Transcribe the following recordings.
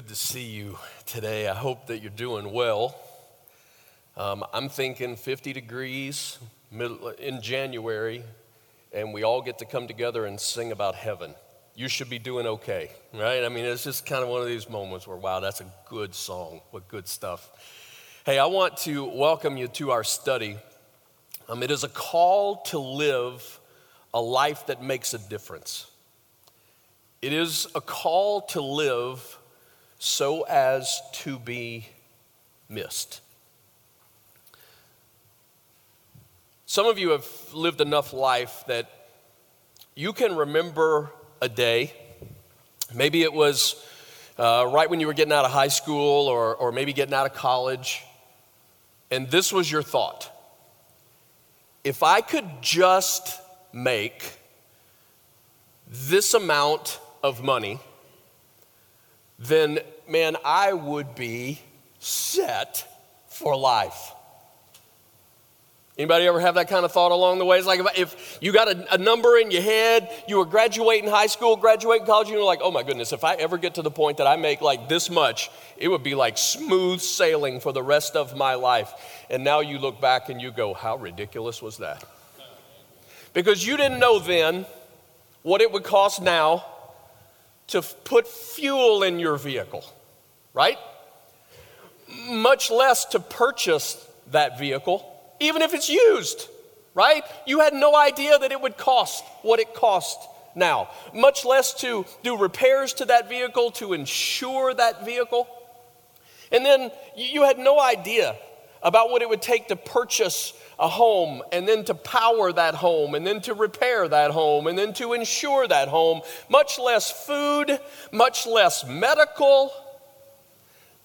Good to see you today. I hope that you're doing well. Um, I'm thinking 50 degrees in January, and we all get to come together and sing about heaven. You should be doing okay, right? I mean, it's just kind of one of these moments where, wow, that's a good song. What good stuff. Hey, I want to welcome you to our study. Um, it is a call to live a life that makes a difference. It is a call to live so as to be missed. Some of you have lived enough life that you can remember a day. Maybe it was uh, right when you were getting out of high school or, or maybe getting out of college, and this was your thought. If I could just make this amount of money, then man, I would be set for life. Anybody ever have that kind of thought along the way? It's like if you got a, a, number in your head, you were graduating high school, graduating college, and you're like, oh my goodness, if I ever get to the point that I make like this much, it would be like smooth sailing for the rest of my life. And now you look back and you go, how ridiculous was that? Because you didn't know then what it would cost now to put fuel in your vehicle, right? Much less to purchase that vehicle, even if it's used, right? You had no idea that it would cost what it costs now, much less to do repairs to that vehicle, to insure that vehicle. And then you had no idea about what it would take to purchase a home and then to power that home and then to repair that home and then to insure that home, much less food, much less medical.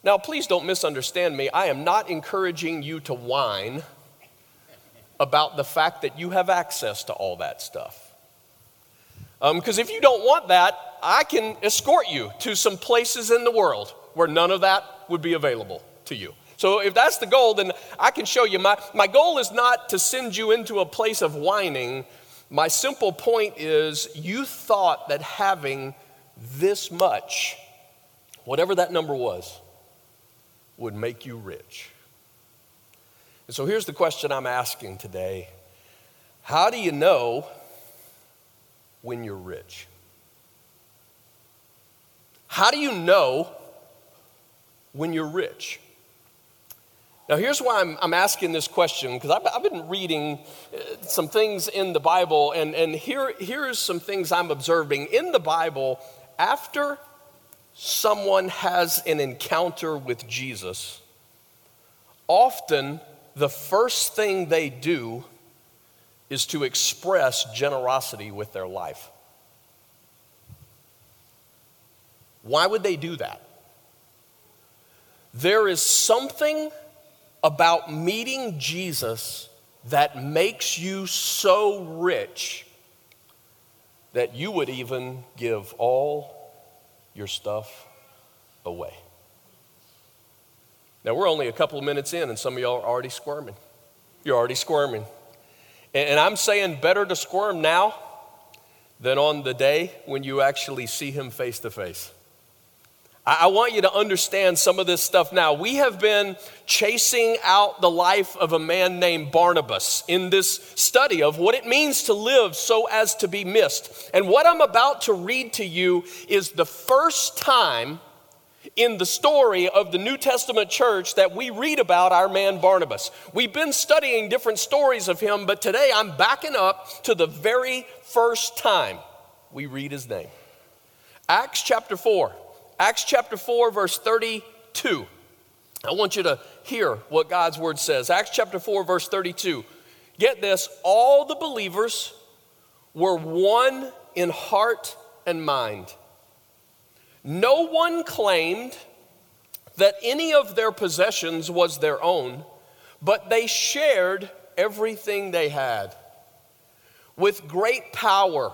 Now, please don't misunderstand me. I am not encouraging you to whine about the fact that you have access to all that stuff. Because um, if you don't want that, I can escort you to some places in the world where none of that would be available to you. So if that's the goal, then I can show you. My, my goal is not to send you into a place of whining. My simple point is you thought that having this much, whatever that number was, would make you rich. And so here's the question I'm asking today How do you know when you're rich? How do you know when you're rich? Now, here's why I'm, I'm asking this question because I've, I've, been reading uh, some things in the Bible, and, and here, here's some things I'm observing. In the Bible, after someone has an encounter with Jesus, often the first thing they do is to express generosity with their life. Why would they do that? There is something about meeting Jesus that makes you so rich that you would even give all your stuff away. Now, we're only a couple of minutes in, and some of y'all are already squirming. You're already squirming. And I'm saying better to squirm now than on the day when you actually see him face to face. I want you to understand some of this stuff now. We have been chasing out the life of a man named Barnabas in this study of what it means to live so as to be missed. And what I'm about to read to you is the first time in the story of the New Testament church that we read about our man Barnabas. We've been studying different stories of him, but today I'm backing up to the very first time we read his name. Acts chapter 4. Acts chapter 4, verse 32. I want you to hear what God's word says. Acts chapter 4, verse 32. Get this all the believers were one in heart and mind. No one claimed that any of their possessions was their own, but they shared everything they had. With great power,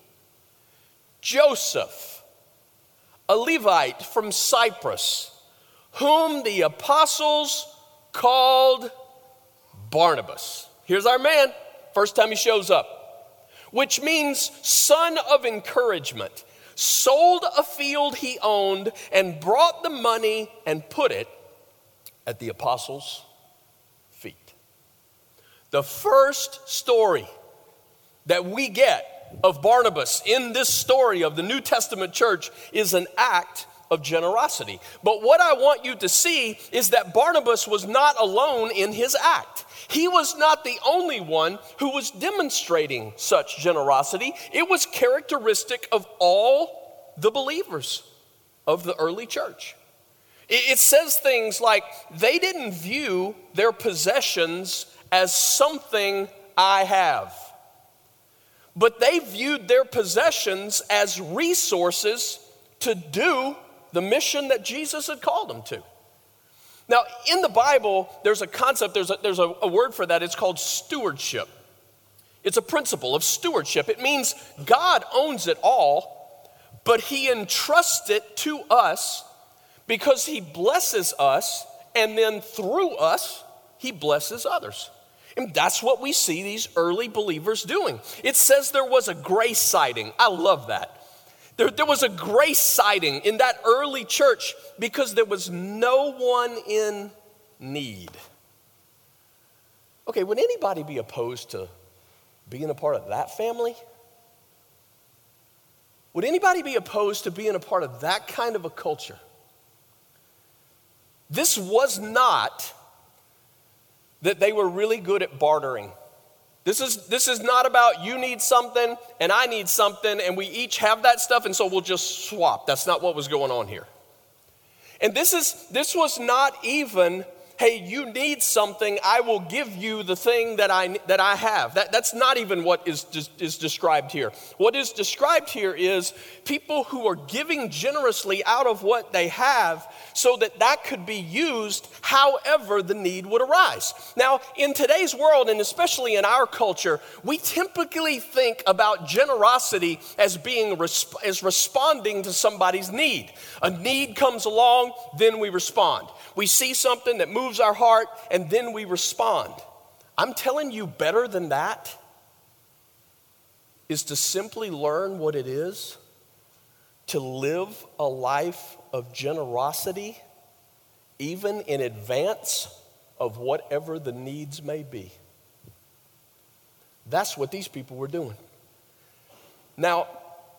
Joseph, a Levite from Cyprus, whom the apostles called Barnabas. Here's our man, first time he shows up, which means son of encouragement sold a field he owned, and brought the money and put it at the apostles' feet. The first story that we get of Barnabas in this story of the New Testament church is an act of generosity. But what I want you to see is that Barnabas was not alone in his act. He was not the only one who was demonstrating such generosity. It was characteristic of all the believers of the early church. It says things like they didn't view their possessions as something I have, but they viewed their possessions as resources to do the mission that Jesus had called them to. Now, in the Bible, there's a concept, there's a, there's a, a word for that. It's called stewardship. It's a principle of stewardship. It means God owns it all, but He entrusts it to us because He blesses us, and then through us, He blesses others. And that's what we see these early believers doing. It says there was a grace sighting. I love that. There, there was a grace sighting in that early church because there was no one in need. Okay, would anybody be opposed to being a part of that family? Would anybody be opposed to being a part of that kind of a culture? This was not that they were really good at bartering. This is, this is not about you need something and I need something and we each have that stuff and so we'll just swap. That's not what was going on here. And this, is, this was not even hey, you need something, I will give you the thing that I, that I have. That, that's not even what is, is described here. What is described here is people who are giving generously out of what they have so that that could be used however the need would arise. Now, in today's world, and especially in our culture, we typically think about generosity as being as responding to somebody's need. A need comes along, then we respond. We see something that moves our heart, and then we respond. I'm telling you, better than that is to simply learn what it is to live a life of generosity, even in advance of whatever the needs may be. That's what these people were doing. Now,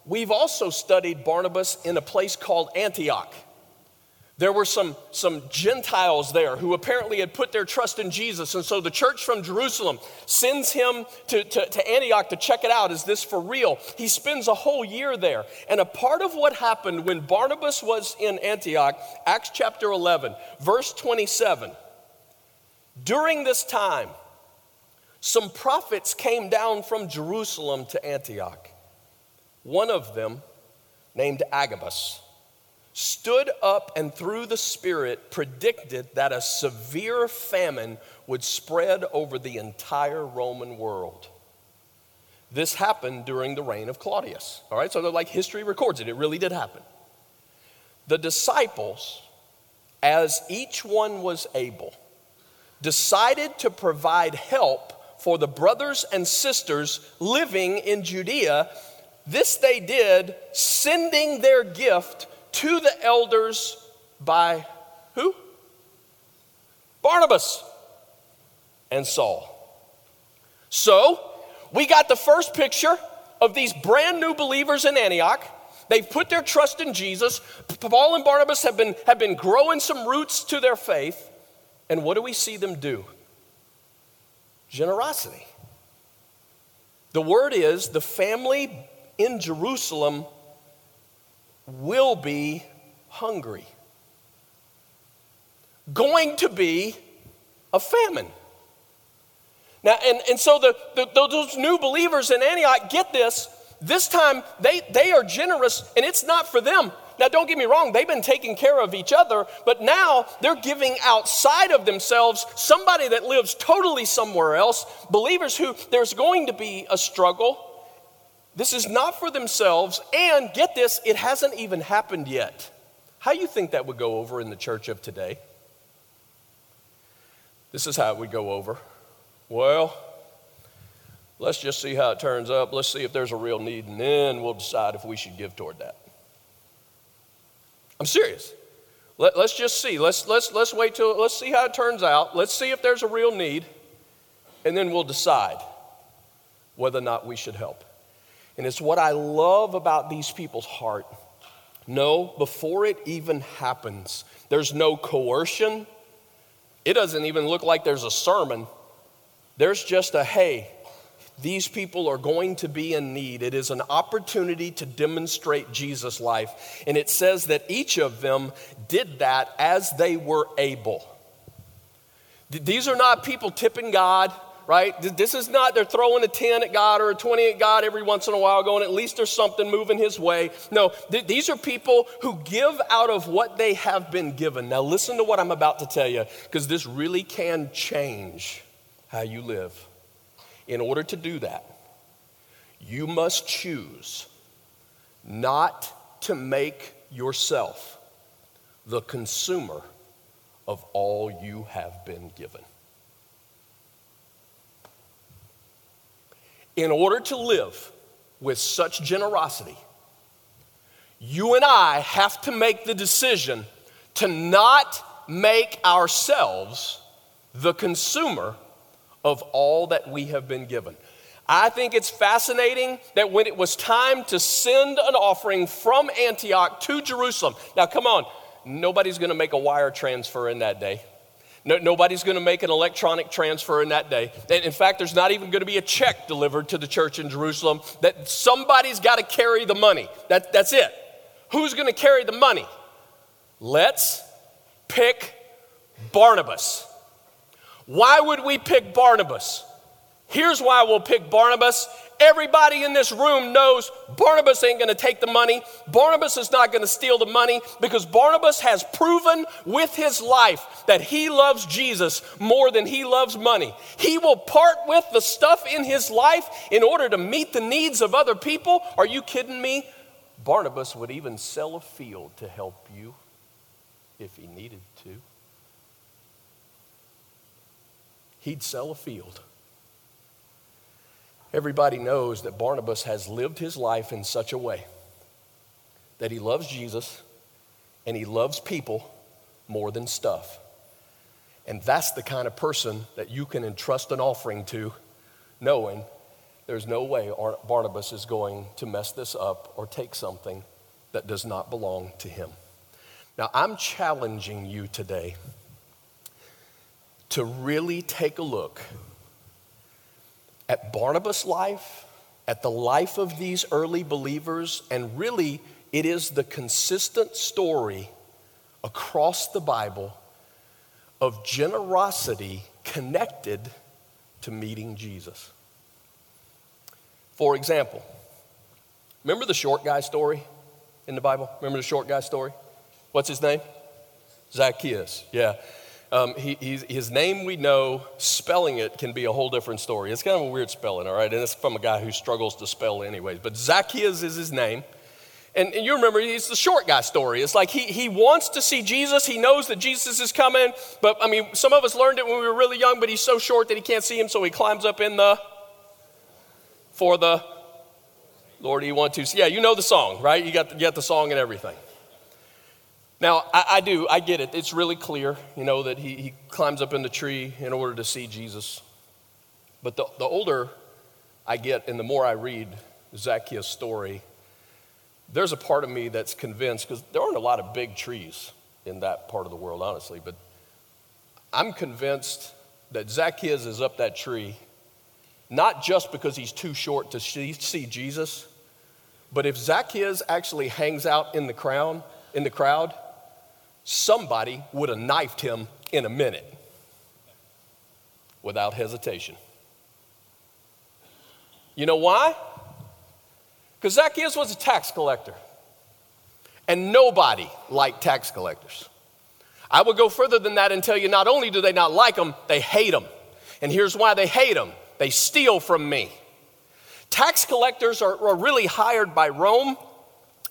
we've also studied Barnabas in a place called Antioch. There were some, some Gentiles there who apparently had put their trust in Jesus. And so the church from Jerusalem sends him to, to, to, Antioch to check it out. Is this for real? He spends a whole year there. And a part of what happened when Barnabas was in Antioch, Acts chapter 11, verse 27, during this time, some prophets came down from Jerusalem to Antioch. One of them, named Agabus stood up and through the Spirit predicted that a severe famine would spread over the entire Roman world. This happened during the reign of Claudius. All right, so they're like history records it, it really did happen. The disciples, as each one was able, decided to provide help for the brothers and sisters living in Judea. This they did, sending their gift to the elders by who? Barnabas and Saul. So, we got the first picture of these brand new believers in Antioch. They've put their trust in Jesus. Paul and Barnabas have been, have been growing some roots to their faith. And what do we see them do? Generosity. The word is the family in Jerusalem will be hungry. Going to be a famine. Now, and, and so the, the, those new believers in Antioch get this. This time they, they are generous, and it's not for them. Now, don't get me wrong, they've been taking care of each other, but now they're giving outside of themselves somebody that lives totally somewhere else, believers who there's going to be a struggle. This is not for themselves, and get this, it hasn't even happened yet. How you think that would go over in the church of today? This is how it would go over. Well, let's just see how it turns up. Let's see if there's a real need, and then we'll decide if we should give toward that. I'm serious. Let, us just see. Let's, let's, let's wait till, let's see how it turns out. Let's see if there's a real need, and then we'll decide whether or not we should help. And it's what I love about these people's heart. No, before it even happens, there's no coercion, it doesn't even look like there's a sermon. There's just a hey, these people are going to be in need. It is an opportunity to demonstrate Jesus' life. And it says that each of them did that as they were able. These are not people tipping God right? This is not, they're throwing a 10 at God or a 20 at God every once in a while, going, at least there's something moving his way. No, th- these are people who give out of what they have been given. Now, listen to what I'm about to tell you, because this really can change how you live. In order to do that, you must choose not to make yourself the consumer of all you have been given. In order to live with such generosity, you and I have to make the decision to not make ourselves the consumer of all that we have been given. I think it's fascinating that when it was time to send an offering from Antioch to Jerusalem, now come on, nobody's gonna make a wire transfer in that day. No, nobody's going to make an electronic transfer in that day. And in fact, there's not even going to be a check delivered to the church in Jerusalem. That somebody's got to carry the money. That, that's it. Who's going to carry the money? Let's pick Barnabas. Why would we pick Barnabas? Here's why we'll pick Barnabas Everybody in this room knows Barnabas ain't gonna take the money. Barnabas is not gonna steal the money because Barnabas has proven with his life that he loves Jesus more than he loves money. He will part with the stuff in his life in order to meet the needs of other people. Are you kidding me? Barnabas would even sell a field to help you if he needed to. He'd sell a field. Everybody knows that Barnabas has lived his life in such a way that he loves Jesus and he loves people more than stuff. And that's the kind of person that you can entrust an offering to, knowing there's no way Barnabas is going to mess this up or take something that does not belong to him. Now, I'm challenging you today to really take a look at Barnabas' life, at the life of these early believers, and really, it is the consistent story across the Bible of generosity connected to meeting Jesus. For example, remember the short guy story in the Bible? Remember the short guy story? What's his name? Zacchaeus. Yeah. Um, he, his name we know, spelling it can be a whole different story. It's kind of a weird spelling, all right? And it's from a guy who struggles to spell, anyways. But Zacchaeus is his name. And, and, you remember, he's the short guy story. It's like he, he wants to see Jesus. He knows that Jesus is coming. But I mean, some of us learned it when we were really young, but he's so short that he can't see him. So he climbs up in the, for the, Lord, you want to. Yeah, you know the song, right? You got you got the song and everything. Now, I, I, do, I get it. It's really clear, you know, that he, he climbs up in the tree in order to see Jesus. But the, the older I get and the more I read Zacchaeus' story, there's a part of me that's convinced, because there aren't a lot of big trees in that part of the world, honestly, but I'm convinced that Zacchaeus is up that tree not just because he's too short to see, Jesus, but if Zacchaeus actually hangs out in the crowd, in the crowd, somebody would have knifed him in a minute without hesitation. You know why? Because Zacchaeus was a tax collector. and nobody liked tax collectors. I would go further than that and tell you not only do they not like them, they hate them. And here's why they hate them they steal from me. Tax collectors are, are really hired by Rome.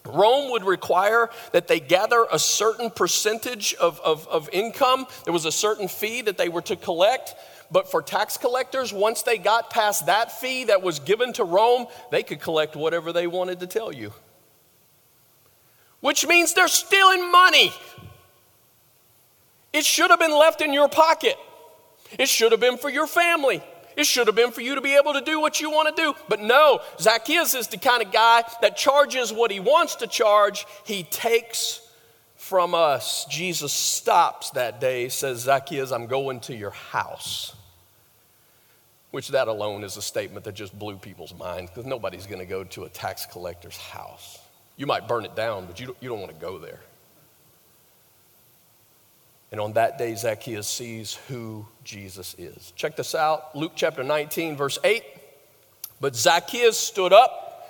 Rome would require that they gather a certain percentage of, of, of income. There was a certain fee that they were to collect. But for tax collectors, once they got past that fee that was given to Rome, they could collect whatever they wanted to tell you. Which means they're stealing money. It should have been left in your pocket. It should have been for your family. It should have been for you to be able to do what you want to do. But no, Zacchaeus is the kind of guy that charges what he wants to charge, he takes from us. Jesus stops that day, says, Zacchaeus, I'm going to your house. Which that alone is a statement that just blew people's minds because nobody's going to go to a tax collector's house. You might burn it down, but you don't, you don't want to go there. And on that day, Zacchaeus sees who Jesus is. Check this out Luke chapter 19, verse 8. But Zacchaeus stood up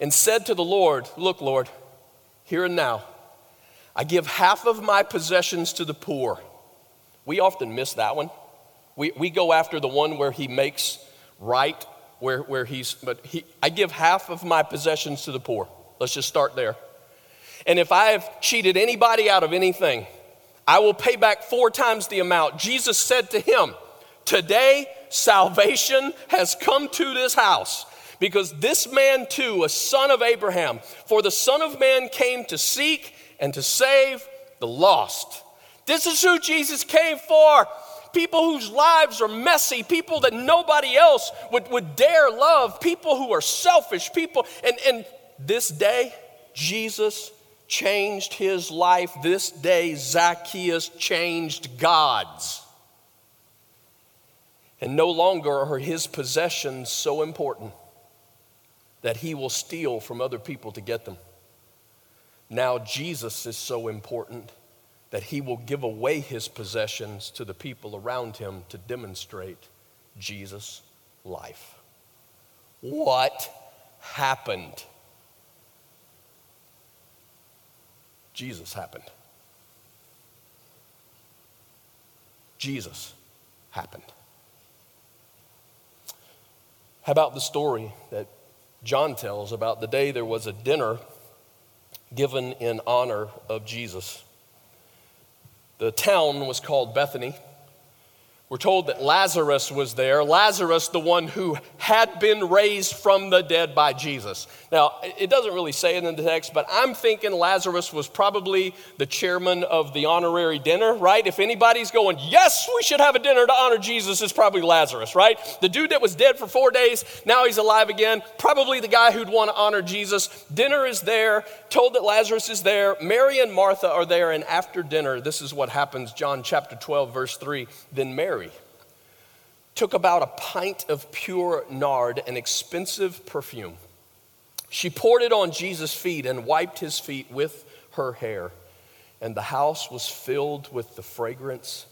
and said to the Lord, Look, Lord, here and now, I give half of my possessions to the poor. We often miss that one. We, we go after the one where he makes right, where, where he's, but he, I give half of my possessions to the poor. Let's just start there. And if I have cheated anybody out of anything, I will pay back four times the amount. Jesus said to him, Today salvation has come to this house because this man too, a son of Abraham, for the Son of Man came to seek and to save the lost. This is who Jesus came for. People whose lives are messy, people that nobody else would, would dare love, people who are selfish, people. And, and this day, Jesus changed his life. This day, Zacchaeus changed God's. And no longer are his possessions so important that he will steal from other people to get them. Now, Jesus is so important that he will give away his possessions to the people around him to demonstrate Jesus' life. What happened? Jesus happened. Jesus happened. How about the story that John tells about the day there was a dinner given in honor of Jesus? The town was called Bethany. We're told that Lazarus was there, Lazarus, the one who had been raised from the dead by Jesus. Now, it doesn't really say it in the text, but I'm thinking Lazarus was probably the chairman of the honorary dinner, right? If anybody's going, yes, we should have a dinner to honor Jesus, it's probably Lazarus, right? The dude that was dead for four days, now he's alive again, probably the guy who'd want to honor Jesus. Dinner is there, told that Lazarus is there. Mary and Martha are there, and after dinner, this is what happens John chapter 12, verse 3. Then Mary, took about a pint of pure nard, an expensive perfume. She poured it on Jesus' feet and wiped his feet with her hair, and the house was filled with the fragrance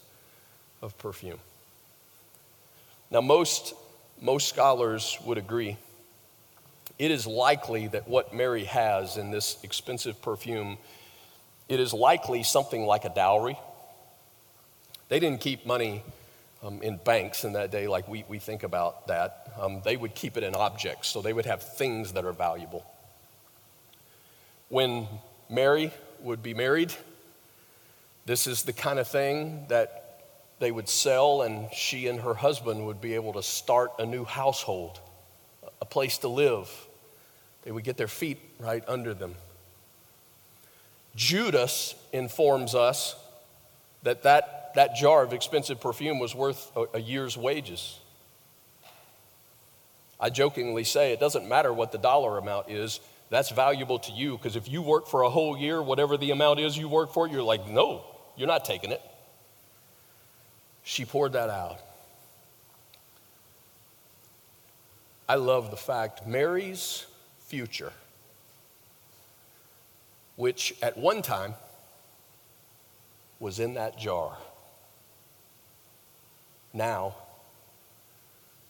of perfume. Now, most, most scholars would agree it is likely that what Mary has in this expensive perfume, it is likely something like a dowry. They didn't keep money um, in banks in that day, like we, we think about that, um, they would keep it in objects. So they would have things that are valuable. When Mary would be married, this is the kind of thing that they would sell, and she and her husband would be able to start a new household, a place to live. They would get their feet right under them. Judas informs us that that that jar of expensive perfume was worth a, a year's wages. I jokingly say it doesn't matter what the dollar amount is, that's valuable to you because if you work for a whole year, whatever the amount is you work for, you're like, no, you're not taking it. She poured that out. I love the fact Mary's future, which at one time was in that jar. Now,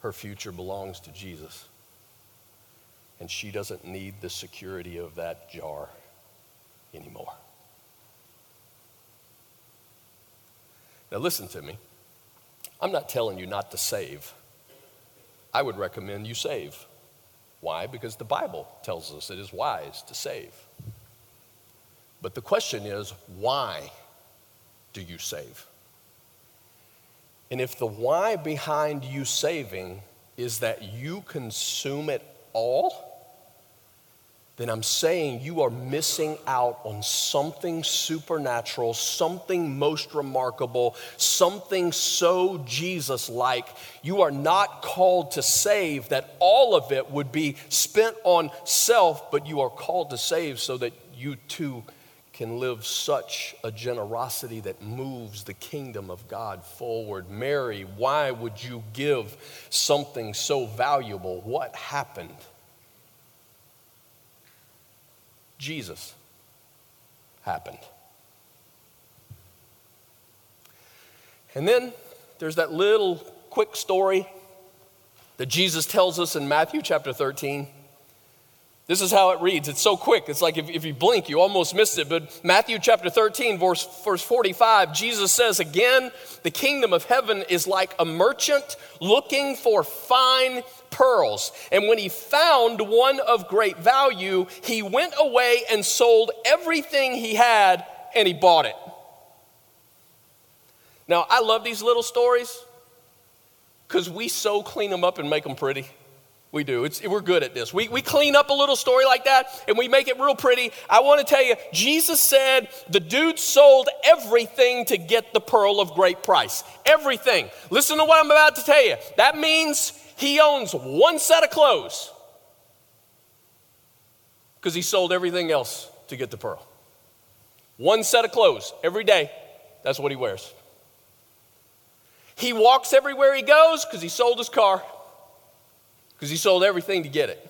her future belongs to Jesus. And she doesn't need the security of that jar. anymore. Now, listen to me. I'm not telling you not to save. I would recommend you save. Why? Because the Bible tells us it is wise to save. But the question is, why do you save? And if the why behind you saving is that you consume it all, then I'm saying you are missing out on something supernatural, something most remarkable, something so Jesus like. You are not called to save that all of it would be spent on self, but you are called to save so that you too can live such a generosity that moves the kingdom of God forward. Mary, why would you give something so valuable? What happened? Jesus happened. And then there's that little quick story that Jesus tells us in Matthew chapter 13. This is how it reads. It's so quick. It's like if, if you blink, you almost missed it. But Matthew chapter 13, verse, verse 45, Jesus says again, the kingdom of heaven is like a merchant looking for fine pearls. And when he found one of great value, he went away and sold everything he had and he bought it. Now, I love these little stories because we so clean them up and make them pretty. We do. It's, we're good at this. We, we clean up a little story like that and we make it real pretty. I want to tell you, Jesus said the dude sold everything to get the pearl of great price. Everything. Listen to what I'm about to tell you. That means he owns one set of clothes because he sold everything else to get the pearl. One set of clothes every day. That's what he wears. He walks everywhere he goes because he sold his car, because he sold everything to get it.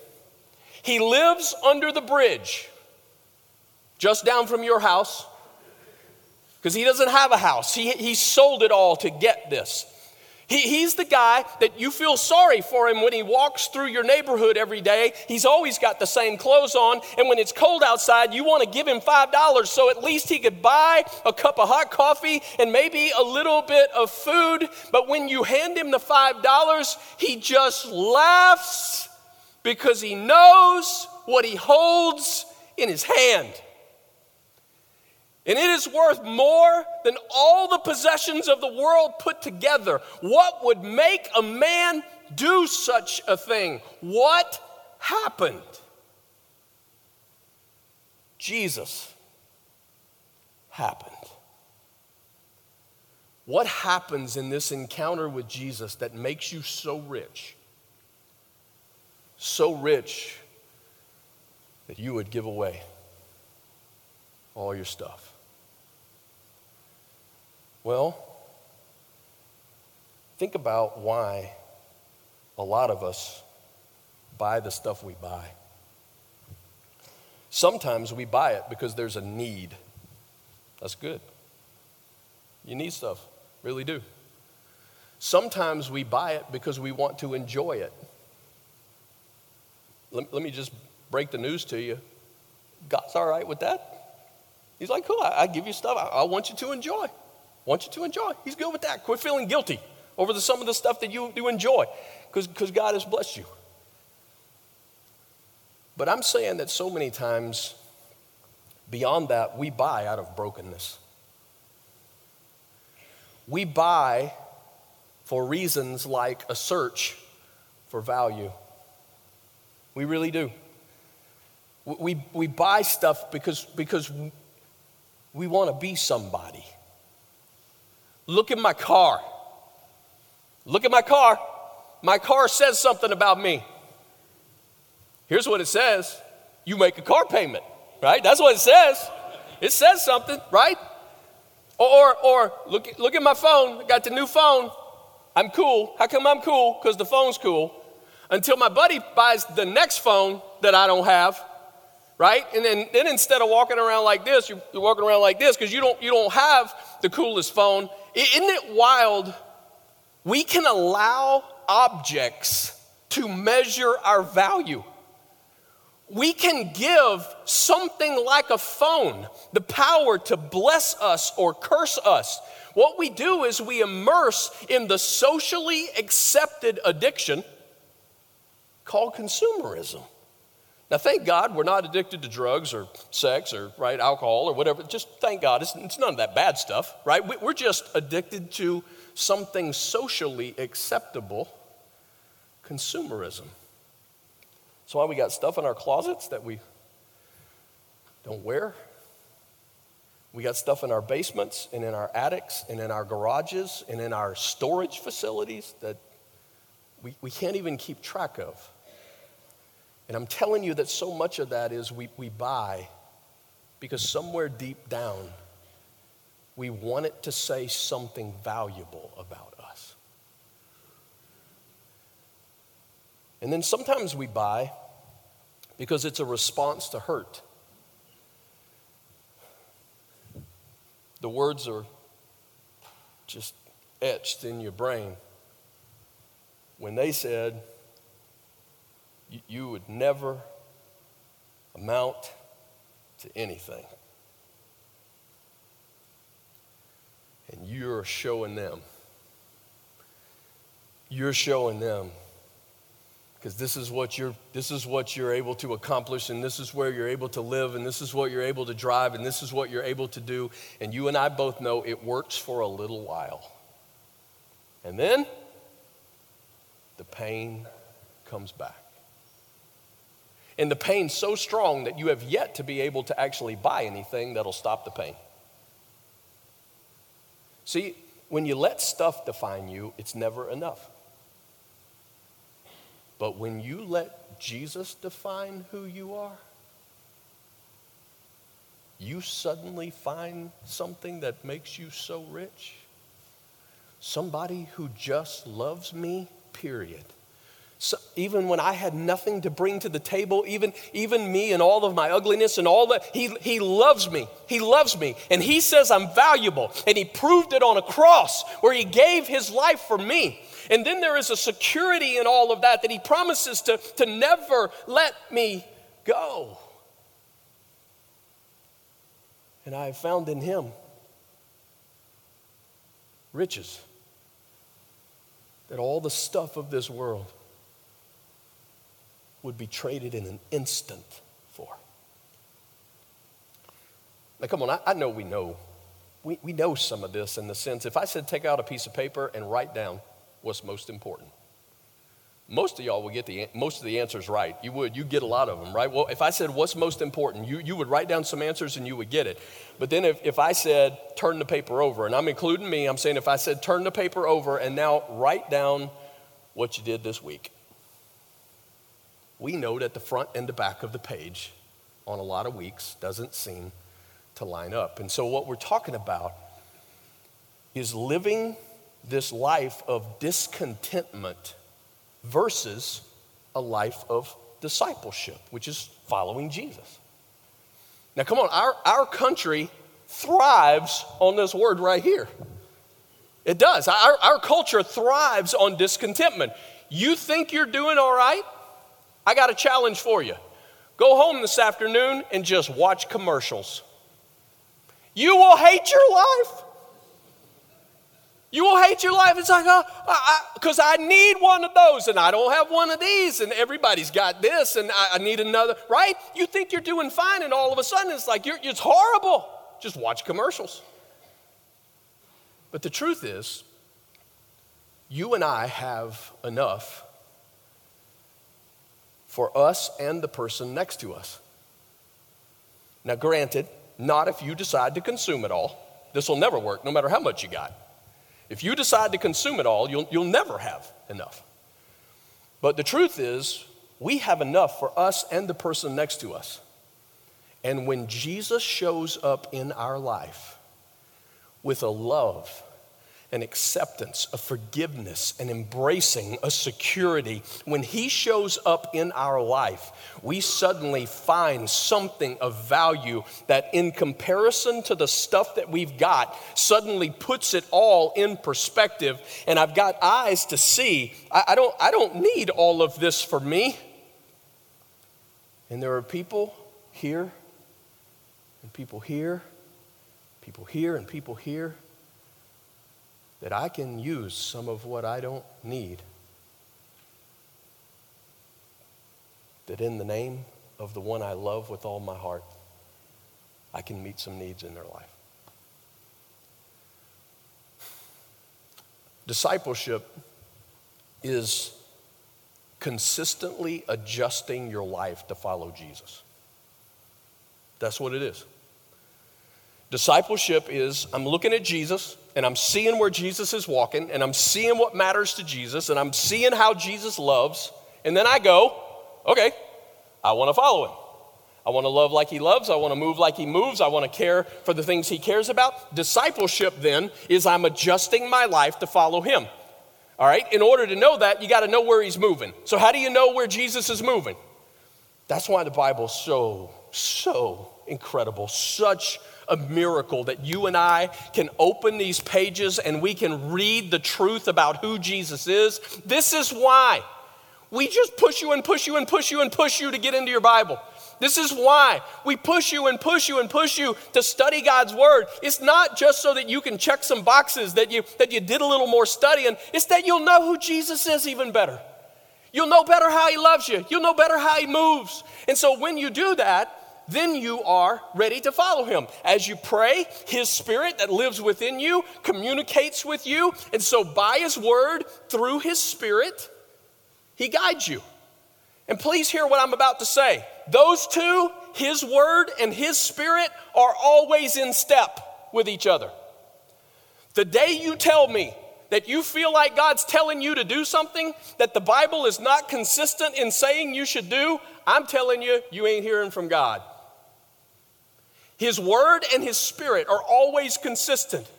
He lives under the bridge just down from your house because he doesn't have a house. He, he sold it all to get this. He, he's the guy that you feel sorry for him when he walks through your neighborhood every day. He's always got the same clothes on, and when it's cold outside, you want to give him $5 so at least he could buy a cup of hot coffee and maybe a little bit of food. But when you hand him the $5, he just laughs because he knows what he holds in his hand. And it is worth more than all the possessions of the world put together. What would make a man do such a thing? What happened? Jesus happened. What happens in this encounter with Jesus that makes you so rich? So rich that you would give away all your stuff. Well, think about why a lot of us buy the stuff we buy. Sometimes we buy it because there's a need. That's good. You need stuff, really do. Sometimes we buy it because we want to enjoy it. Let, let me just break the news to you God's all right with that. He's like, cool, I, I give you stuff I, I want you to enjoy want you to enjoy. He's good with that. Quit feeling guilty over the, some of the stuff that you do enjoy because God has blessed you. But I'm saying that so many times, beyond that, we buy out of brokenness. We buy for reasons like a search for value. We really do. We, we buy stuff because, because we want to be somebody. Look at my car. Look at my car. My car says something about me. Here's what it says you make a car payment, right? That's what it says. It says something, right? Or, or, look, look at my phone. I got the new phone. I'm cool. How come I'm cool? Because the phone's cool. Until my buddy buys the next phone that I don't have, right? And then, then instead of walking around like this, you're, you're walking around like this because you don't, you don't have the coolest phone. Isn't it wild? We can allow objects to measure our value. we can give something like a phone the power to bless us or curse us. What we do is we immerse in the socially accepted addiction called consumerism. Now, thank God we're not addicted to drugs or sex or right alcohol or whatever. Just thank God it's, it's none of that bad stuff, right? We're just addicted to something socially acceptable, consumerism. That's why we got stuff in our closets that we don't wear. We got stuff in our basements and in our attics and in our garages and in our storage facilities that we, we can't even keep track of. And I'm telling you that so much of that is we, we buy because somewhere deep down, we want it to say something valuable about us. And then sometimes we buy because it's a response to hurt. The words are just etched in your brain. When they said, you would never amount to anything. And you're showing them. You're showing them because this is what you're this is what you're able to accomplish and this is where you're able to live and this is what you're able to drive and this is what you're able to do and you and I both know it works for a little while and then the pain comes back and the pain so strong that you have yet to be able to actually buy anything that'll stop the pain see when you let stuff define you it's never enough but when you let Jesus define who you are, you suddenly find something that makes you so rich. Somebody who just loves me, period. So even when I had nothing to bring to the table, even, even me and all of my ugliness and all that, he, he loves me. He loves me. And he says I'm valuable. And he proved it on a cross where he gave his life for me. And then there is a security in all of that that he promises to, to never let me go. And I have found in him riches that all the stuff of this world would be traded in an instant for. Now, come on, I, I know we know. We, we know some of this in the sense if I said take out a piece of paper and write down what's most important. Most of y'all will get the most of the answers right. You would, you get a lot of them, right? Well, if I said what's most important, you, you would write down some answers and you would get it. But then if, if I said turn the paper over, and I'm including me, I'm saying if I said turn the paper over and now write down what you did this week. We know that the front and the back of the page on a lot of weeks doesn't seem to line up. And so what we're talking about is living this life of discontentment versus a life of discipleship, which is following Jesus. Now, come on, our, our country thrives on this word right here. It does. Our, our culture thrives on discontentment. You think you're doing all right? I got a challenge for you. Go home this afternoon and just watch commercials. You will hate your life. You will hate your life. It's like, because uh, I, I, I, need one of those and I don't have one of these and everybody's got this and I, I, need another, right? You think you're doing fine and all of a sudden it's like, it's horrible. Just watch commercials. But the truth is, you and I have enough for us and the person next to us. Now, granted, not if you decide to consume it all. This will never work, no matter how much you got. If you decide to consume it all, you'll, you'll never have enough. But the truth is, we have enough for us and the person next to us. And when Jesus shows up in our life with a love an acceptance, a forgiveness, an embracing, a security. When He shows up in our life, we suddenly find something of value that, in comparison to the stuff that we've got, suddenly puts it all in perspective. And I've got eyes to see. I, I don't, I don't need all of this for me. And there are people here, and people here, people here, and people here that I can use some of what I don't need. That in the name of the one I love with all my heart, I can meet some needs in their life. Discipleship is consistently adjusting your life to follow Jesus. That's what it is. Discipleship is I'm looking at Jesus and I'm seeing where Jesus is walking and I'm seeing what matters to Jesus and I'm seeing how Jesus loves. And then I go, okay, I want to follow him. I want to love like he loves. I want to move like he moves. I want to care for the things he cares about. Discipleship then is I'm adjusting my life to follow him. All right? In order to know that, you got to know where he's moving. So, how do you know where Jesus is moving? That's why the Bible's so, so incredible, such a miracle that you and I can open these pages and we can read the truth about who Jesus is. This is why we just push you and push you and push you and push you to get into your Bible. This is why we push you and push you and push you to study God's word. It's not just so that you can check some boxes that you that you did a little more studying. It's that you'll know who Jesus is even better. You'll know better how he loves you. You'll know better how he moves. And so when you do that, then you are ready to follow him. As you pray, his spirit that lives within you communicates with you. And so by his word, through his spirit, he guides you. And please hear what I'm about to say. Those two, His Word and His Spirit, are always in step with each other. The day you tell me that you feel like God's telling you to do something that the Bible is not consistent in saying you should do, I'm telling you, you ain't hearing from God. His Word and His Spirit are always consistent.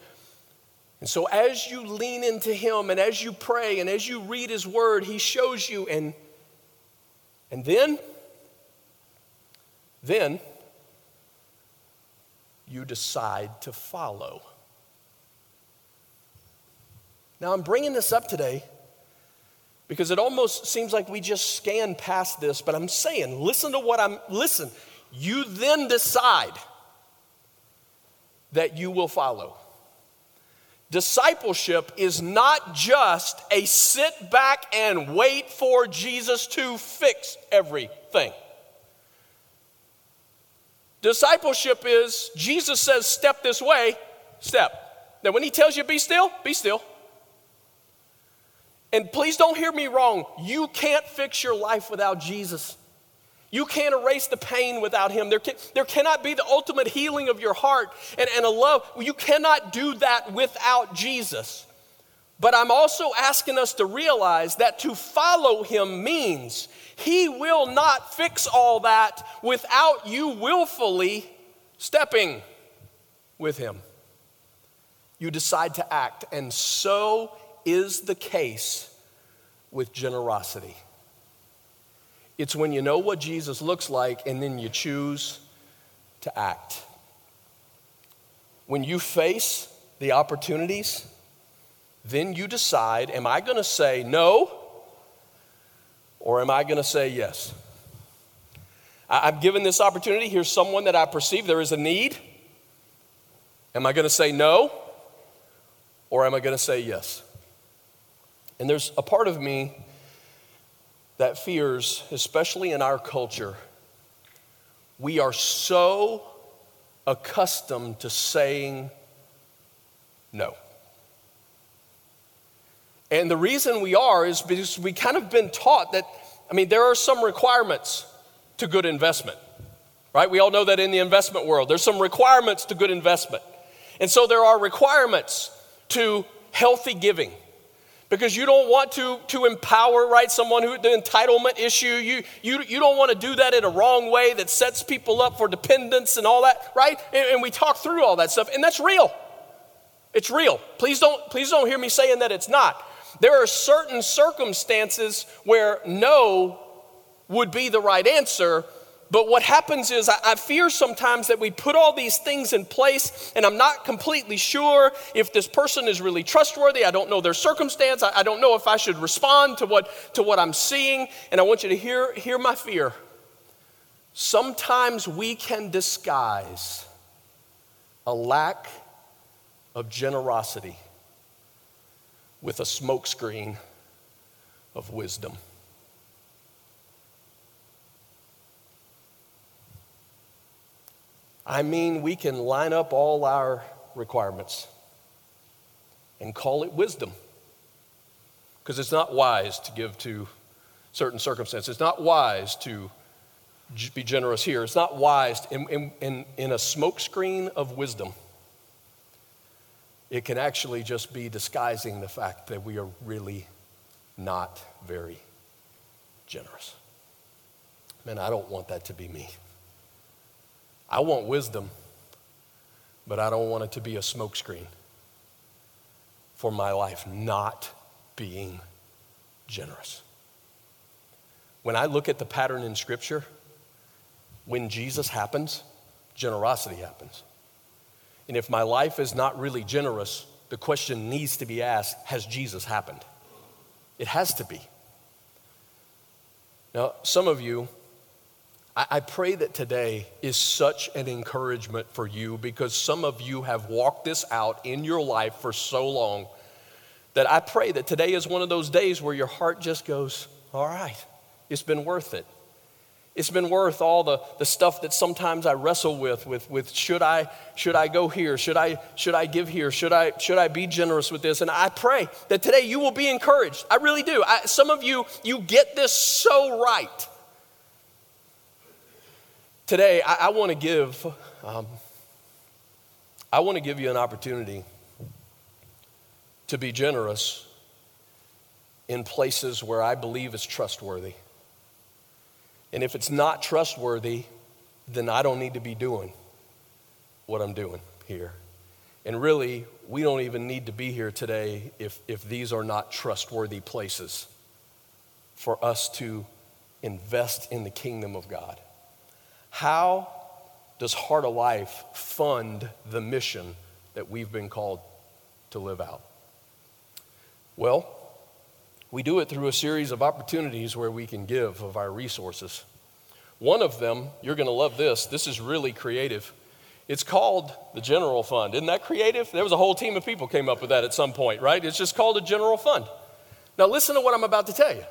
And so, as you lean into Him and as you pray and as you read His Word, He shows you and and then, then you decide to follow. Now, I'm bringing this up today because it almost seems like we just scan past this, but I'm saying, listen to what I'm, listen, you then decide that you will follow. Discipleship is not just a sit back and wait for Jesus to fix everything. Discipleship is Jesus says, step this way, step. Now, when he tells you be still, be still. And please don't hear me wrong. You can't fix your life without Jesus. You can't erase the pain without Him. There, can, there cannot be the ultimate healing of your heart and, and a love. You cannot do that without Jesus. But I'm also asking us to realize that to follow Him means He will not fix all that without you willfully stepping with Him. You decide to act, and so is the case with generosity. It's when you know what Jesus looks like and then you choose to act. When you face the opportunities, then you decide am I going to say no or am I going to say yes? I'm given this opportunity. Here's someone that I perceive there is a need. Am I going to say no or am I going to say yes? And there's a part of me that fears, especially in our culture, we are so accustomed to saying no. And the reason we are is because we kind of been taught that, I mean, there are some requirements to good investment, right? We all know that in the investment world, there's some requirements to good investment. And so there are requirements to healthy giving because you don't want to, to empower right someone who the entitlement issue. You, you, you don't want to do that in a wrong way that sets people up for dependence and all that right? And, and we talk through all that stuff and that's real. It's real. Please don't please don't hear me saying that it's not. There are certain circumstances where no would be the right answer but what happens is, I, I, fear sometimes that we put all these things in place, and I'm not completely sure if this person is really trustworthy. I don't know their circumstance. I, I don't know if I should respond to what, to what I'm seeing. And I want you to hear, hear my fear. Sometimes we can disguise a lack of generosity with a smokescreen of wisdom. I mean, we can line up all our requirements and call it wisdom. Because it's not wise to give to certain circumstances. It's not wise to be generous here. It's not wise in, in, in, in a smokescreen of wisdom. It can actually just be disguising the fact that we are really not very generous. Man, I don't want that to be me. I want wisdom, but I don't want it to be a smokescreen for my life not being generous. When I look at the pattern in Scripture, when Jesus happens, generosity happens. And if my life is not really generous, the question needs to be asked Has Jesus happened? It has to be. Now, some of you, I, pray that today is such an encouragement for you because some of you have walked this out in your life for so long that I pray that today is one of those days where your heart just goes, All right, it's been worth it. It's been worth all the, the stuff that sometimes I wrestle with, with, with should I, should I go here? Should I, should I give here? Should I, should I be generous with this? And I pray that today you will be encouraged. I really do. I, some of you, you get this so right. Today, I, I want to give, um, I want to give you an opportunity to be generous in places where I believe is trustworthy. And if it's not trustworthy, then I don't need to be doing what I'm doing here. And really, we don't even need to be here today if, if these are not trustworthy places for us to invest in the kingdom of God. How does Heart of Life fund the mission that we've been called to live out? Well, we do it through a series of opportunities where we can give of our resources. One of them, you're going to love this. This is really creative. It's called the general fund. Isn't that creative? There was a whole team of people came up with that at some point, right? It's just called a general fund. Now listen to what I'm about to tell you.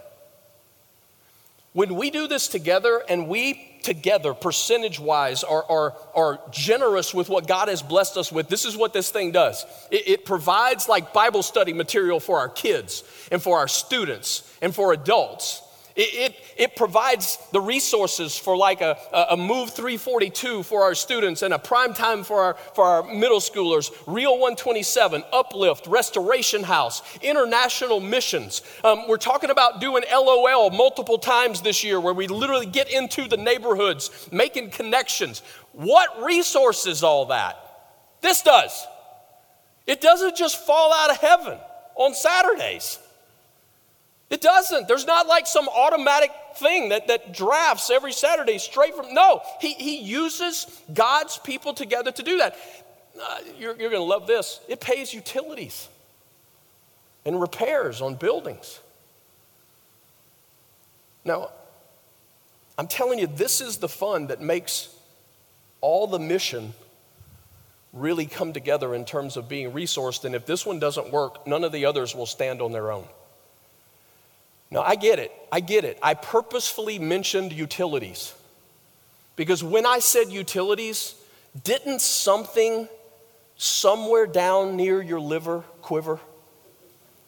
When we do this together and we together, percentage wise, are, are, are generous with what God has blessed us with, this is what this thing does. It, it provides like Bible study material for our kids and for our students and for adults. It, it, it, provides the resources for like a, a Move 342 for our students and a prime time for our, for our middle schoolers, Real 127, Uplift, Restoration House, International Missions. Um, we're talking about doing LOL multiple times this year where we literally get into the neighborhoods, making connections. What resources all that? This does. It doesn't just fall out of heaven on Saturdays. It doesn't. There's not like some automatic thing that, that drafts every Saturday straight from. No, he, he uses God's people together to do that. Uh, you're you're going to love this. It pays utilities and repairs on buildings. Now, I'm telling you, this is the fund that makes all the mission really come together in terms of being resourced. And if this one doesn't work, none of the others will stand on their own. No, I get it. I get it. I purposefully mentioned utilities because when I said utilities, didn't something somewhere down near your liver quiver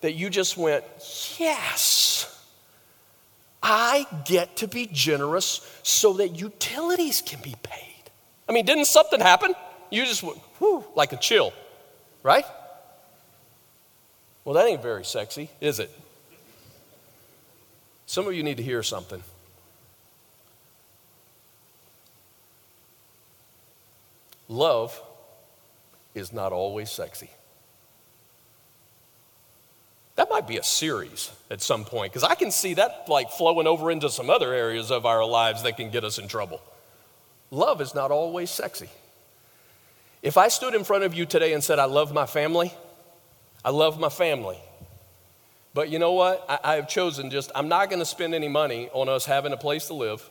that you just went, yes, I get to be generous so that utilities can be paid? I mean, didn't something happen? You just went, whew, like a chill, right? Well, that ain't very sexy, is it? Some of you need to hear something. Love is not always sexy. That might be a series at some point because I can see that like flowing over into some other areas of our lives that can get us in trouble. Love is not always sexy. If I stood in front of you today and said, I love my family, I love my family, but you know what? I, I have chosen just, I'm not going to spend any money on us having a place to live.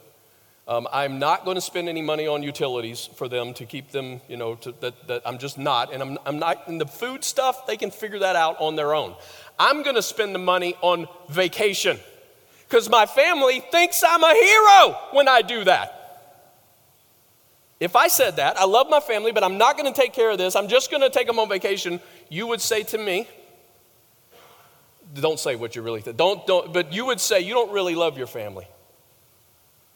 Um, I'm not going to spend any money on utilities for them to keep them, you know, to, that, that I'm just not. And I'm, I'm not, in the food stuff, they can figure that out on their own. I'm going to spend the money on vacation because my family thinks I'm a hero when I do that. If I said that, I love my family, but I'm not going to take care of this, I'm just going to take them on vacation, you would say to me, don't say what you really think. Don't, don't, but you would say you don't really love your family.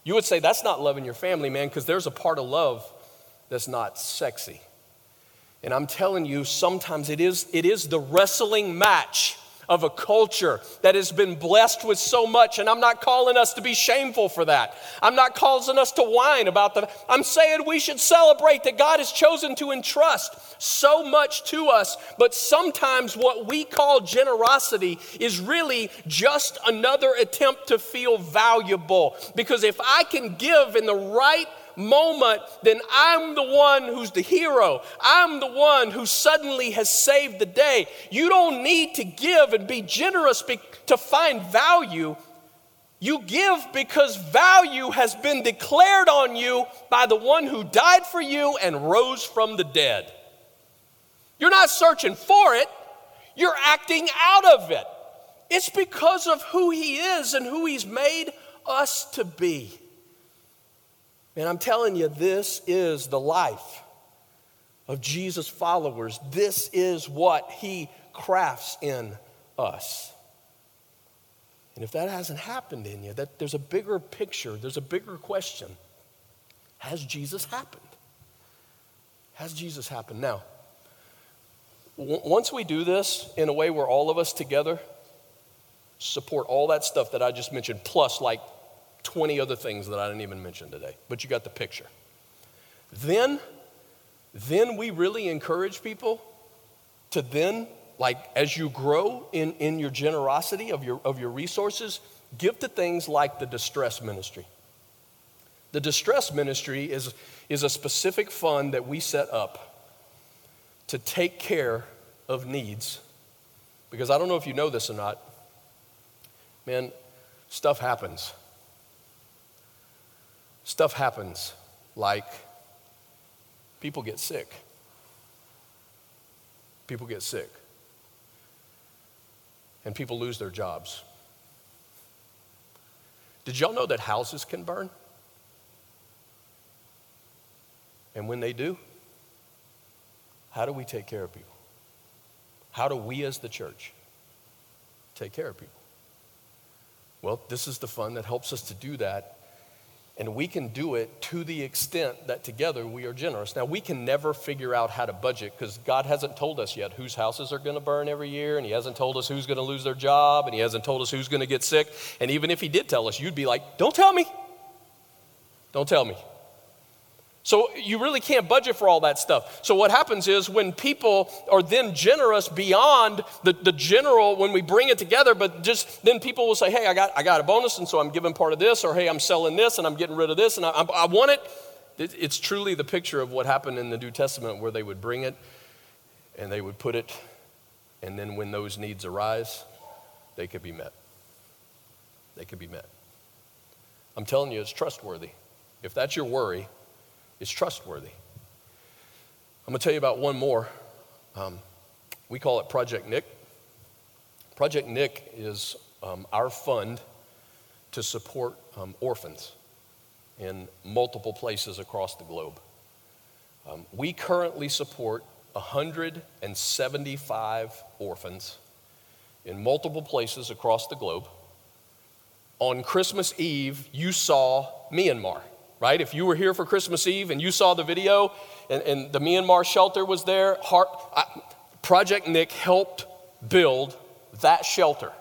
You would say that's not loving your family, man, because there's a part of love that's not sexy. And I'm telling you, sometimes it is, it is the wrestling match of a culture that has been blessed with so much. And I'm not calling us to be shameful for that. I'm not causing us to whine about that. I'm saying we should celebrate that God has chosen to entrust so much to us. But sometimes what we call generosity is really just another attempt to feel valuable. Because if I can give in the right moment, then I'm the one who's the hero. I'm the one who suddenly has saved the day. You don't need to give and be generous be- to find value. You give because value has been declared on you by the one who died for you and rose from the dead. You're not searching for it, you're acting out of it. It's because of who He is and who He's made us to be. And I'm telling you, this is the life of Jesus' followers. This is what he crafts in us. And if that hasn't happened in you, that there's a bigger picture, there's a bigger question. Has Jesus happened? Has Jesus happened? Now, w- once we do this in a way where all of us together support all that stuff that I just mentioned, plus like 20 other things that I didn't even mention today, but you got the picture. Then, then we really encourage people to then, like as you grow in, in your generosity of your, of your resources, give to things like the distress ministry. The distress ministry is, is a specific fund that we set up to take care of needs. Because I don't know if you know this or not, man, stuff happens stuff happens like people get sick. People get sick. And people lose their jobs. Did y'all know that houses can burn? And when they do, how do we take care of people? How do we as the church take care of people? Well, this is the fund that helps us to do that and we can do it to the extent that together we are generous. Now, we can never figure out how to budget because God hasn't told us yet whose houses are going to burn every year, and He hasn't told us who's going to lose their job, and He hasn't told us who's going to get sick. And even if He did tell us, you'd be like, Don't tell me. Don't tell me. So you really can't budget for all that stuff. So what happens is when people are then generous beyond the, the general, when we bring it together, but just then people will say, hey, I got, I got a bonus, and so I'm giving part of this, or hey, I'm selling this, and I'm getting rid of this, and I, I, I want it. It's truly the picture of what happened in the New Testament where they would bring it and they would put it, and then when those needs arise, they could be met. They could be met. I'm telling you, it's trustworthy. If that's your worry, is trustworthy. I'm going to tell you about one more. Um, we call it Project Nick. Project Nick is um, our fund to support um, orphans in multiple places across the globe. Um, we currently support 175 orphans in multiple places across the globe. On Christmas Eve, you saw Myanmar right? If you were here for Christmas Eve and you saw the video and, and the Myanmar shelter was there, Heart, I, Project Nick helped build that shelter.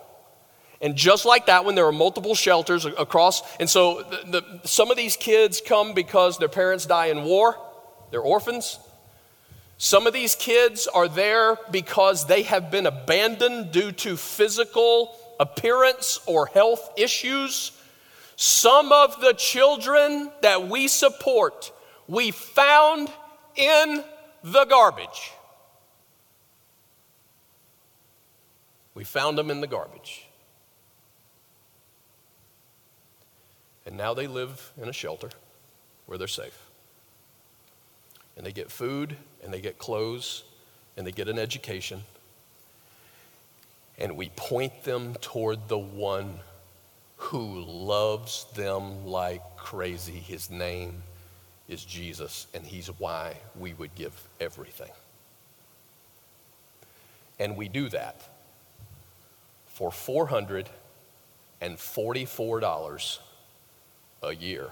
And just like that, when there are multiple shelters across, and so the, the, some of these kids come because their parents die in war, they're orphans. Some of these kids are there because they have been abandoned due to physical appearance or health issues. Some of the children that we support, we found in the garbage. We found them in the garbage. And now they live in a shelter where they're safe. And they get food, and they get clothes, and they get an education. And we point them toward the one who loves them like crazy. His name is Jesus, and He's why we would give everything. And we do that for $444 a year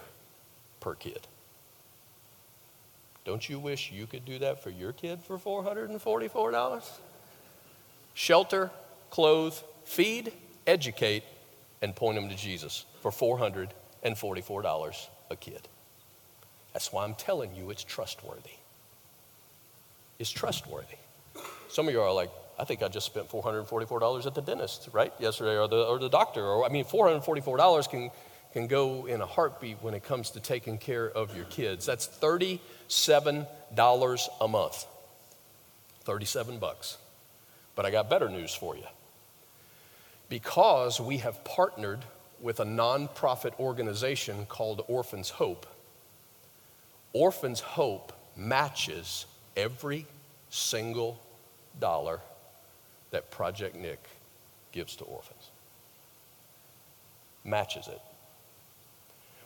per kid. Don't you wish you could do that for your kid for $444? Shelter, clothe, feed, educate, and point them to Jesus for $444 a kid. That's why I'm telling you it's trustworthy. It's trustworthy. Some of you are like, I think I just spent $444 at the dentist, right? Yesterday, or the, or the doctor. Or, I mean, $444 can, can go in a heartbeat when it comes to taking care of your kids. That's $37 a month. 37 bucks. But I got better news for you. Because we have partnered with a nonprofit organization called Orphans Hope, Orphans Hope matches every single dollar that Project Nick gives to orphans. Matches it.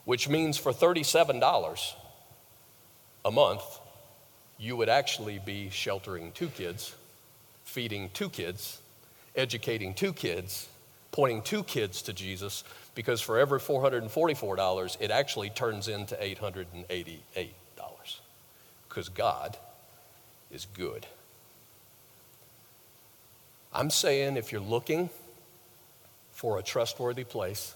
Which means for $37 a month, you would actually be sheltering two kids, feeding two kids, educating two kids, pointing two kids to Jesus, because for every $444, it actually turns into $888 because God is good. I'm saying if you're looking for a trustworthy place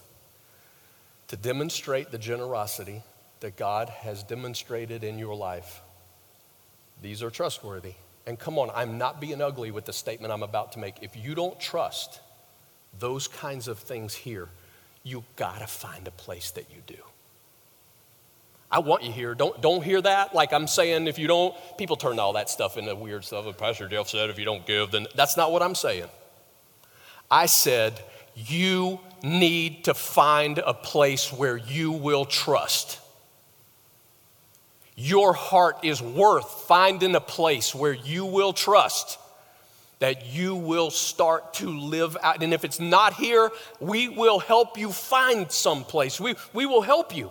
to demonstrate the generosity that God has demonstrated in your life, these are trustworthy. And come on, I'm not being ugly with the statement I'm about to make. If you don't trust those kinds of things here, you gotta find a place that you do. I want you here. Don't, don't hear that. Like I'm saying, if you don't, people turn all that stuff into weird stuff. Pastor Jeff said, if you don't give, then that's not what I'm saying. I said, you need to find a place where you will trust. Your heart is worth finding a place where you will trust that you will start to live out. And if it's not here, we will help you find some place. We, we will help you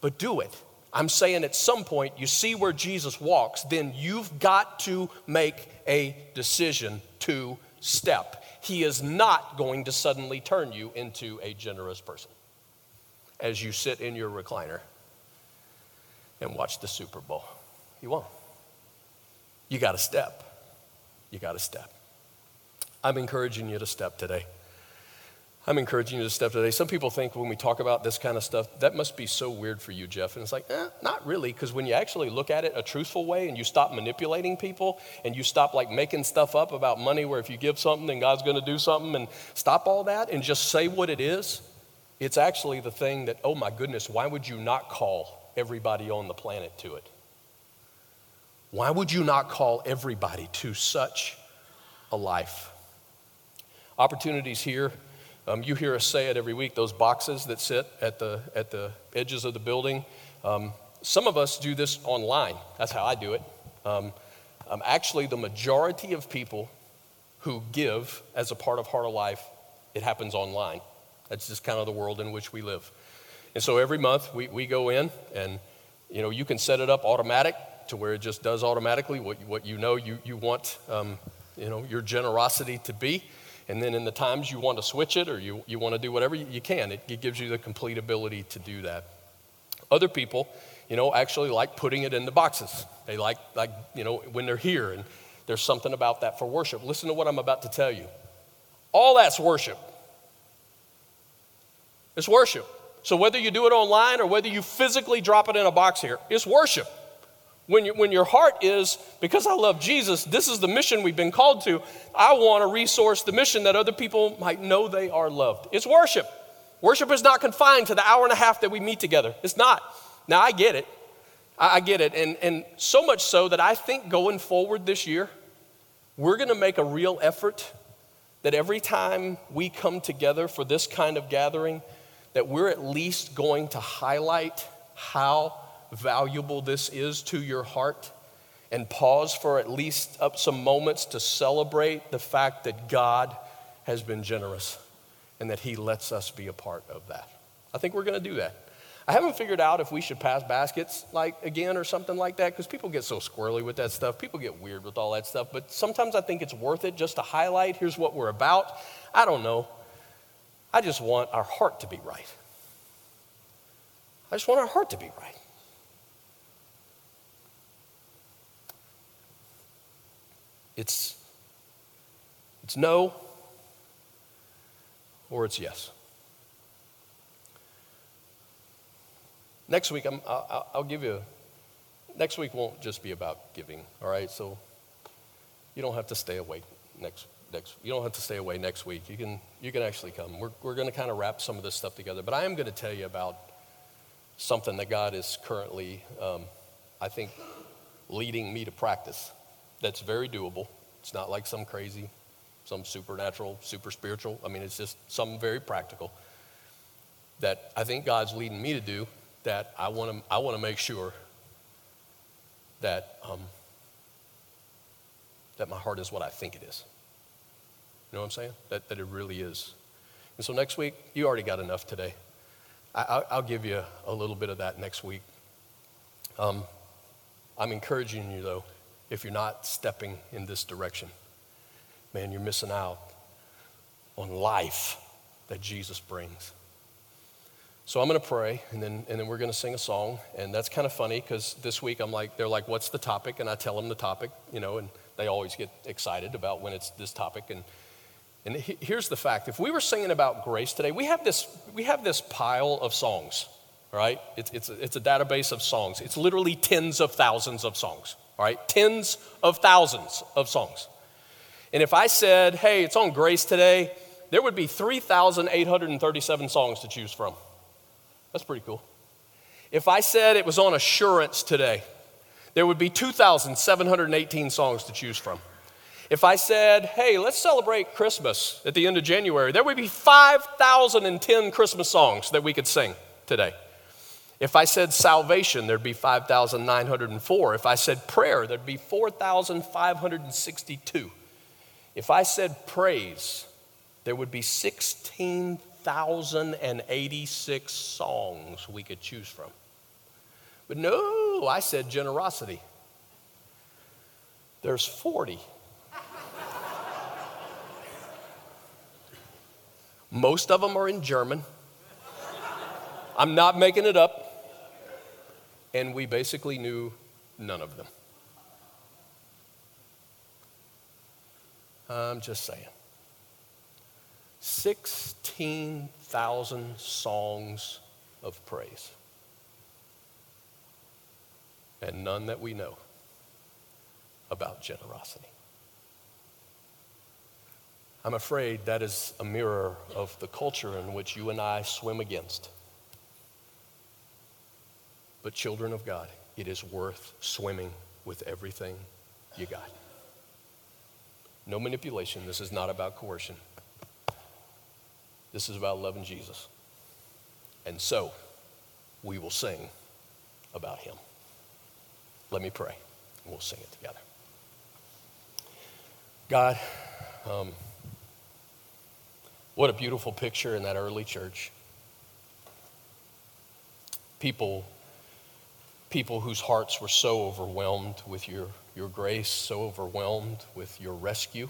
but do it. I'm saying at some point you see where Jesus walks, then you've got to make a decision to step. He is not going to suddenly turn you into a generous person as you sit in your recliner and watch the Super Bowl. He won't. You got to step. You got to step. I'm encouraging you to step today. I'm encouraging you to step today. Some people think when we talk about this kind of stuff, that must be so weird for you, Jeff. And it's like, eh, not really, because when you actually look at it a truthful way and you stop manipulating people and you stop like making stuff up about money where if you give something, then God's going to do something and stop all that and just say what it is, it's actually the thing that, oh my goodness, why would you not call everybody on the planet to it? Why would you not call everybody to such a life? Opportunities here um, you hear us say it every week, those boxes that sit at the, at the edges of the building. Um, some of us do this online. That's how I do it. Um, um, actually, the majority of people who give as a part of Heart of Life, it happens online. That's just kind of the world in which we live. And so every month we, we go in and you know you can set it up automatic to where it just does automatically what, what you know you, you want um, you know your generosity to be. And then in the times you want to switch it or you, you want to do whatever, you, can. It, it gives you the complete ability to do that. Other people, you know, actually like putting it in the boxes. They like, like, you know, when they're here, and there's something about that for worship. Listen to what I'm about to tell you. All that's worship. It's worship. So whether you do it online or whether you physically drop it in a box here, it's worship. When, you, when your heart is, because I love Jesus, this is the mission we've been called to, I want to resource the mission that other people might know they are loved. It's worship. Worship is not confined to the hour and a half that we meet together. It's not. Now, I get it. I, I get it. And, and so much so that I think going forward this year, we're going to make a real effort that every time we come together for this kind of gathering, that we're at least going to highlight how valuable this is to your heart and pause for at least up some moments to celebrate the fact that God has been generous and that He lets us be a part of that. I think we're going to do that. I haven't figured out if we should pass baskets like again or something like that because people get so squirrely with that stuff. People get weird with all that stuff. But sometimes I think it's worth it just to highlight here's what we're about. I don't know. I just want our heart to be right. I just want our heart to be right. It's, it's no or it's yes. Next week, i will give you, next week won't just be about giving, all right? So you don't have to stay awake next, next you don't have to stay away next week. You can, you can actually come. We're, we're going to kind of wrap some of this stuff together. But I am going to tell you about something that God is currently, um, I think, leading me to practice that's very doable. It's not like some crazy, some supernatural, super spiritual. I mean, it's just something very practical that I think God's leading me to do that I want to, I want to make sure that, um, that my heart is what I think it is. You know what I'm saying? That, that it really is. And so next week, you already got enough today. I, will give you a little bit of that next week. Um, I'm encouraging you, though, if you're not stepping in this direction, man, you're missing out on life that Jesus brings. So I'm going to pray, and then, and then we're going to sing a song. And that's kind of funny because this week I'm like, they're like, what's the topic? And I tell them the topic, you know, and they always get excited about when it's this topic. And, and here's the fact if we were singing about grace today, we have this, we have this pile of songs, right? It's, it's, a, it's a database of songs. It's literally tens of thousands of songs all right? Tens of thousands of songs. And if I said, hey, it's on grace today, there would be 3,837 songs to choose from. That's pretty cool. If I said it was on assurance today, there would be 2,718 songs to choose from. If I said, hey, let's celebrate Christmas at the end of January, there would be 5,010 Christmas songs that we could sing today. If I said salvation, there'd be 5,904. If I said prayer, there'd be 4,562. If I said praise, there would be 16,086 songs we could choose from. But no, I said generosity. There's 40. Most of them are in German. I'm not making it up and we basically knew none of them. I'm just saying. 16,000 songs of praise. And none that we know about generosity. I'm afraid that is a mirror of the culture in which you and I swim against. But, children of God, it is worth swimming with everything you got. No manipulation. This is not about coercion. This is about loving Jesus. And so, we will sing about him. Let me pray, and we'll sing it together. God, um, what a beautiful picture in that early church. People people whose hearts were so overwhelmed with your, your grace, so overwhelmed with your rescue,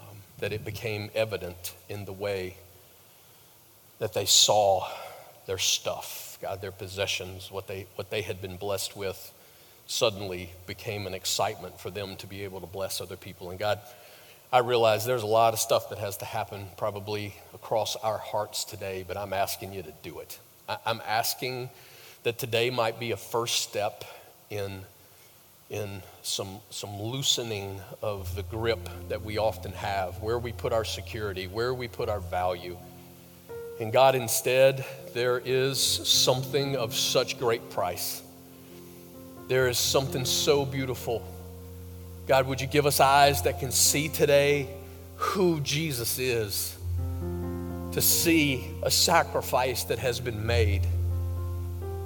um, that it became evident in the way that they saw their stuff, God, their possessions, what they, what they had been blessed with, suddenly became an excitement for them to be able to bless other people. And God, I realize there's a lot of stuff that has to happen probably across our hearts today, but I'm asking you to do it. I, I'm asking that today might be a first step in, in some, some loosening of the grip that we often have, where we put our security, where we put our value. And God, instead, there is something of such great price. There is something so beautiful. God, would you give us eyes that can see today who Jesus is? to see a sacrifice that has been made,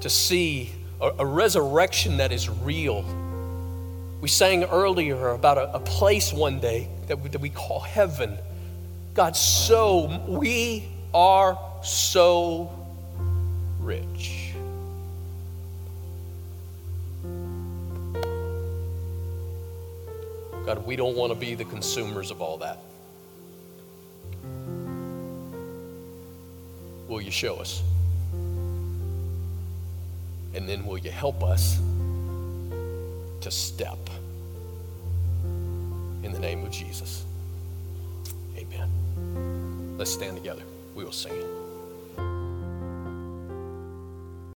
to see a, a resurrection that is real. We sang earlier about a, a place one day that we, that we call heaven. God, so we are so rich. God, we don't want to be the consumers of all that. Will you show us? And then will you help us to step in the name of Jesus? Amen. Let's stand together. We will sing it.